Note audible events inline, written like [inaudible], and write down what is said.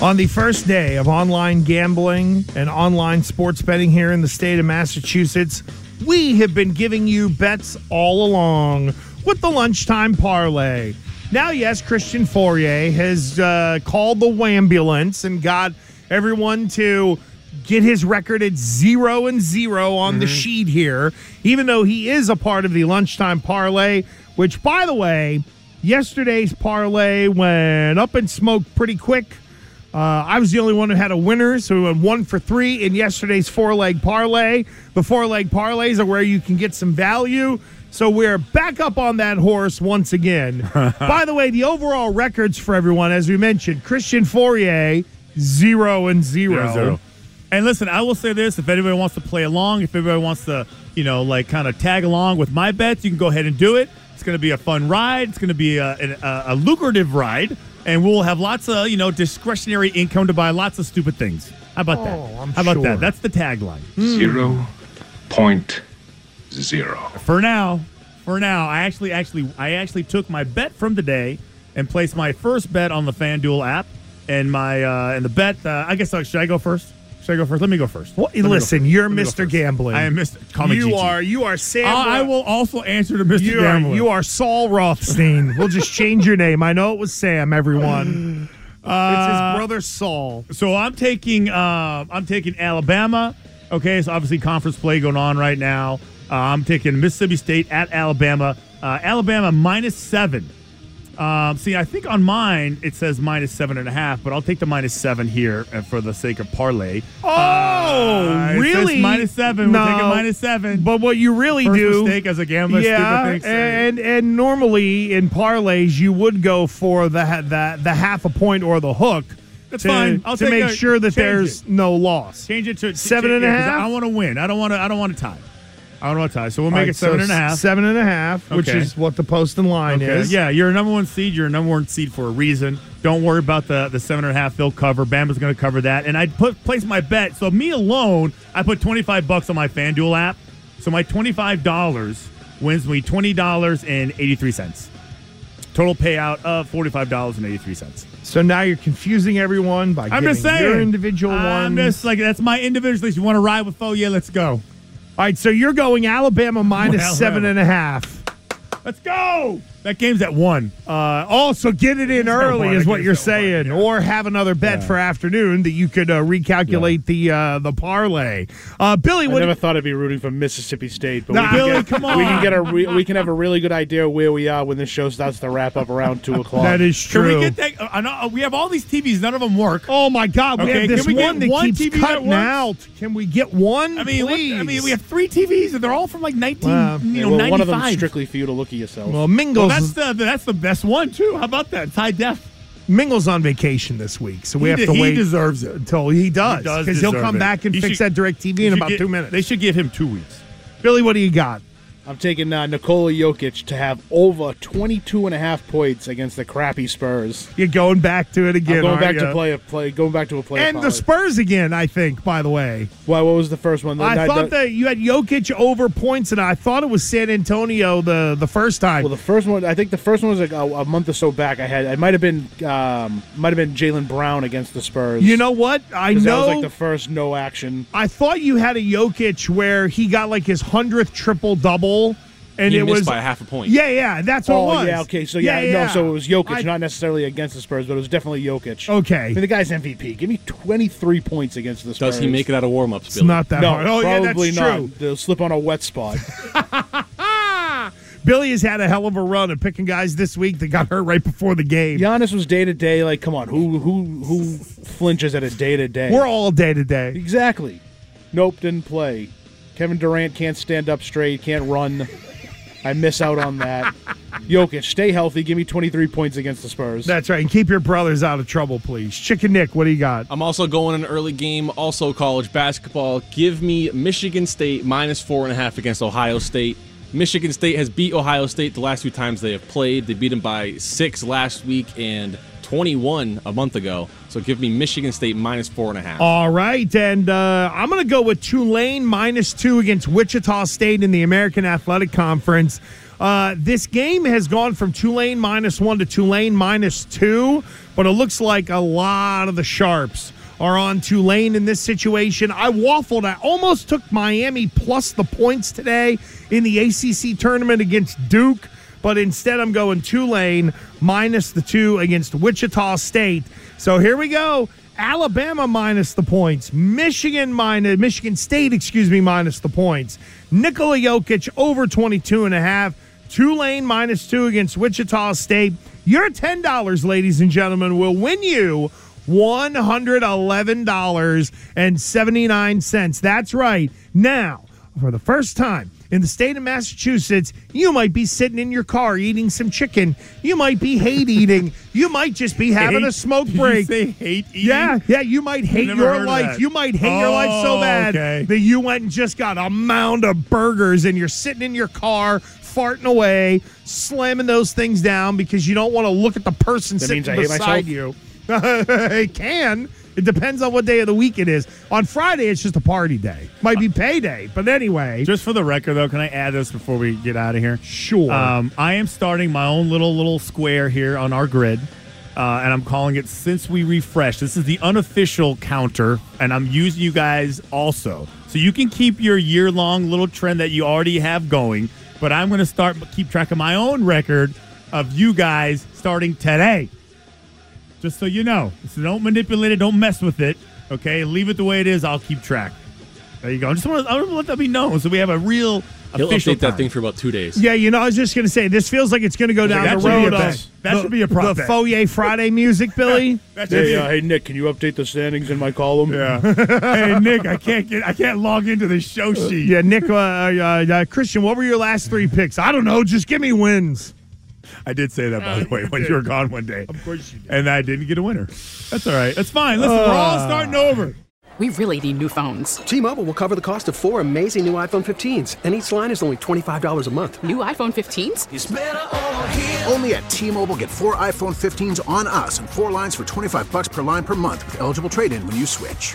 On the first day of online gambling and online sports betting here in the state of Massachusetts, we have been giving you bets all along with the lunchtime parlay. Now, yes, Christian Fauria has uh, called the ambulance and got everyone to get his record at zero and zero on the sheet here, even though he is a part of the lunchtime parlay, which, by the way, yesterday's parlay went up in smoke pretty quick. Uh, I was the only one who had a winner, so we went one for three in yesterday's four leg parlay. The four leg parlays are where you can get some value. So we're back up on that horse once again. [laughs] By the way, the overall records for everyone, as we mentioned, Christian Fauria, zero and zero. Zero, zero. And listen, I will say this: if anybody wants to play along, if anybody wants to, you know, like kind of tag along with my bets, you can go ahead and do it. It's going to be a fun ride. It's going to be a, a, a lucrative ride, and we'll have lots of you know discretionary income to buy lots of stupid things. How about that? Oh, I'm How about sure. that? That's the tagline. Zero point zero. For now, for now, I actually, actually, I actually took my bet from today and placed my first bet on the FanDuel app, and my uh, and the bet. Uh, I guess uh, should I go first? Should I go first? Let me go first. Well, me go listen, first. you're go Mr. Gambling. I am Mr. Call me you Gigi. are you are Sam. I I will also answer to Mr. You are, Gambler. you are Saul Rothstein. we'll just change your name. I know it was Sam. Everyone, [sighs] it's his brother Saul. So I'm taking uh, I'm taking Alabama. Okay, so obviously conference play going on right now. Uh, I'm taking Mississippi State at Alabama. Uh, Alabama minus seven. Um, see, I think on mine it says minus seven and a half, but I'll take the minus seven here uh, for the sake of parlay. Oh, Uh, really? minus seven. No, We're taking minus seven. But what you really First do, mistake as a gambler. yeah, stupid thing. and and normally in parlays you would go for the the the half a point or the hook. That's to, fine. I'll to make a- sure that there's it. no loss. change it to Seven to- and a half? I want to win. I don't want to. I don't want to tie. I don't want to tie. So we'll make right, it seven so and a half. Seven and a half, which is what the post and line Okay. is. Yeah, you're a number one seed. You're a number one seed for a reason. Don't worry about the the seven and a half. They'll cover. Bama's going to cover that. And I put place my bet. So me alone, I put twenty five bucks on my FanDuel app. So my twenty five dollars wins me twenty dollars and eighty three cents. Total payout of forty five dollars and eighty three cents. So now you're confusing everyone by I'm giving just saying. your individual one. I'm ones. just like that's my individual. If you want to ride with Fo, yeah, let's go. All right, so you're going Alabama minus Alabama. seven and a half. Let's go. That game's at one. Uh, also, get it in early one. is what you're one, saying, yeah. or have another bet for afternoon that you could uh, recalculate the uh, the parlay. Uh, Billy, I never thought I'd be rooting for Mississippi State, but Nah, we can Billy, get, come We can get a re- we can have a really good idea where we are when this show starts to wrap up around two [laughs] o'clock. that is Can true. we get that? Uh, I know, we have all these TVs. None of them work. Oh my God! We have this can we get one that one keeps TV cutting works? out. Can we get one? I mean, please? I mean, we have three TVs, and they're all from like nineteen, you know, well, one of them strictly for you to look at yourself. Well, Mingles, Well, that's the that's the best one too. How about that? It's high def. Mingles on vacation this week, so we He have de- to he wait deserves it. until he does because he'll come it. back and He fix should- that DirecTV in about get- two minutes. They should give him two weeks. Billy, what do you got? I'm taking uh, Nikola Jokic to have over 22 and a half points against the crappy Spurs. You're going back to it again. I'm going back ya? to play a play, going back to a play. And the Spurs again, I think. By the way, Why? What was the first one? I The- thought the- that you had Jokic over points, and I thought it was San Antonio the the first time. Well, the first one, I think the first one was like a, a month or so back. I had it might have been um, might have been Jaylen Brown against the Spurs. you know what? I know. that was like the first no action. I thought you had a Jokic where he got like his hundredth triple double, and He it missed was by a half a point. Yeah, yeah, that's what Oh it was. yeah, okay. So yeah, no, so it was Jokic, I- not necessarily against the Spurs, but it was definitely Jokic. Okay. I mean, the guy's MVP. Give me 23 points against the Spurs. Does he make it out of warm ups, It's Billy? not that No, hard. Oh yeah, probably that's not. true. They'll slip on a wet spot. [laughs] [laughs] Billy has had a hell of a run of picking guys this week that got hurt right before the game. Giannis was day to day. Like, come on, who who who flinches at a day to day? We're all day to day. exactly. Nope, didn't play. Kevin Durant can't stand up straight, can't run. I miss out on that. Jokic, stay healthy. Give me 23 points against the Spurs. That's right. And keep your brothers out of trouble, please. Chicken Nick, what do you got? I'm also going an early game, also college basketball. Give me Michigan State minus four and a half against Ohio State. Michigan State has beat Ohio State the last two times they have played. They beat them by six last week and 21 a month ago. So give me Michigan State minus four and a half. All right. And uh, I'm going to go with Tulane minus two against Wichita State in the American Athletic Conference. Uh, this game has gone from Tulane minus one to Tulane minus two, but it looks like a lot of the Sharps are on Tulane in this situation. I waffled. I almost took Miami plus the points today in the ACC tournament against Duke, but instead I'm going Tulane minus the two against Wichita State. So here we go. Alabama minus the points. Michigan minus uh, Michigan State, excuse me, minus the points. Nikola Jokic over 22 and a half. Tulane minus two against Wichita State. Your $10, ladies and gentlemen, will win you $111.79. That's right. Now, for the first time in the state of Massachusetts, you might be sitting in your car eating some chicken. You might be hate eating. You might just be having Hate? a smoke Did you break. say hate eating? Yeah, yeah, you might hate your life. You might hate your life so Oh, bad okay. that you went and just got a mound of burgers and you're sitting in your car farting away, slamming those things down because you don't want to look at the person That sitting means I hate beside you. [laughs] it can. It depends on what day of the week it is. On Friday, it's just a party day. Might be payday, but anyway. Just for the record, though, can I add this before we get out of here? Sure. Um, I am starting my own little little square here on our grid, uh, and I'm calling it "Since We Refresh." This is the unofficial counter, and I'm using you guys also, so you can keep your year long little trend that you already have going. But I'm going to start keep track of my own record of you guys starting today. Just so you know, so don't manipulate it, don't mess with it. Okay, leave it the way it is. I'll keep track. There you go. I just want to, I want to let that be known, so we have a real He'll official update that thing for about two days. yeah, you know, I was just going to say, this feels like it's going to go down that the should be road a of. That the, should be a prop the. Foyer Friday music, Billy. [laughs] Hey, be- uh, hey, Nick, can you update the standings in my column? Yeah. [laughs] hey Nick, I can't get I can't log into the show sheet. yeah, Nick, uh, uh, uh, Christian, what were your last three picks? I don't know. Just give me wins. I did say that by the oh, way when did. you were gone one day. Of course you did. And I didn't get a winner. That's all right. That's fine. Listen, we're all starting ah. over. We really need new phones. T-Mobile will cover the cost of four amazing new iPhone 15s, and each line is only $25 a month. New iPhone 15s? Only at T-Mobile, get four iPhone 15s on us and four lines for 25 bucks per line per month with eligible trade-in when you switch.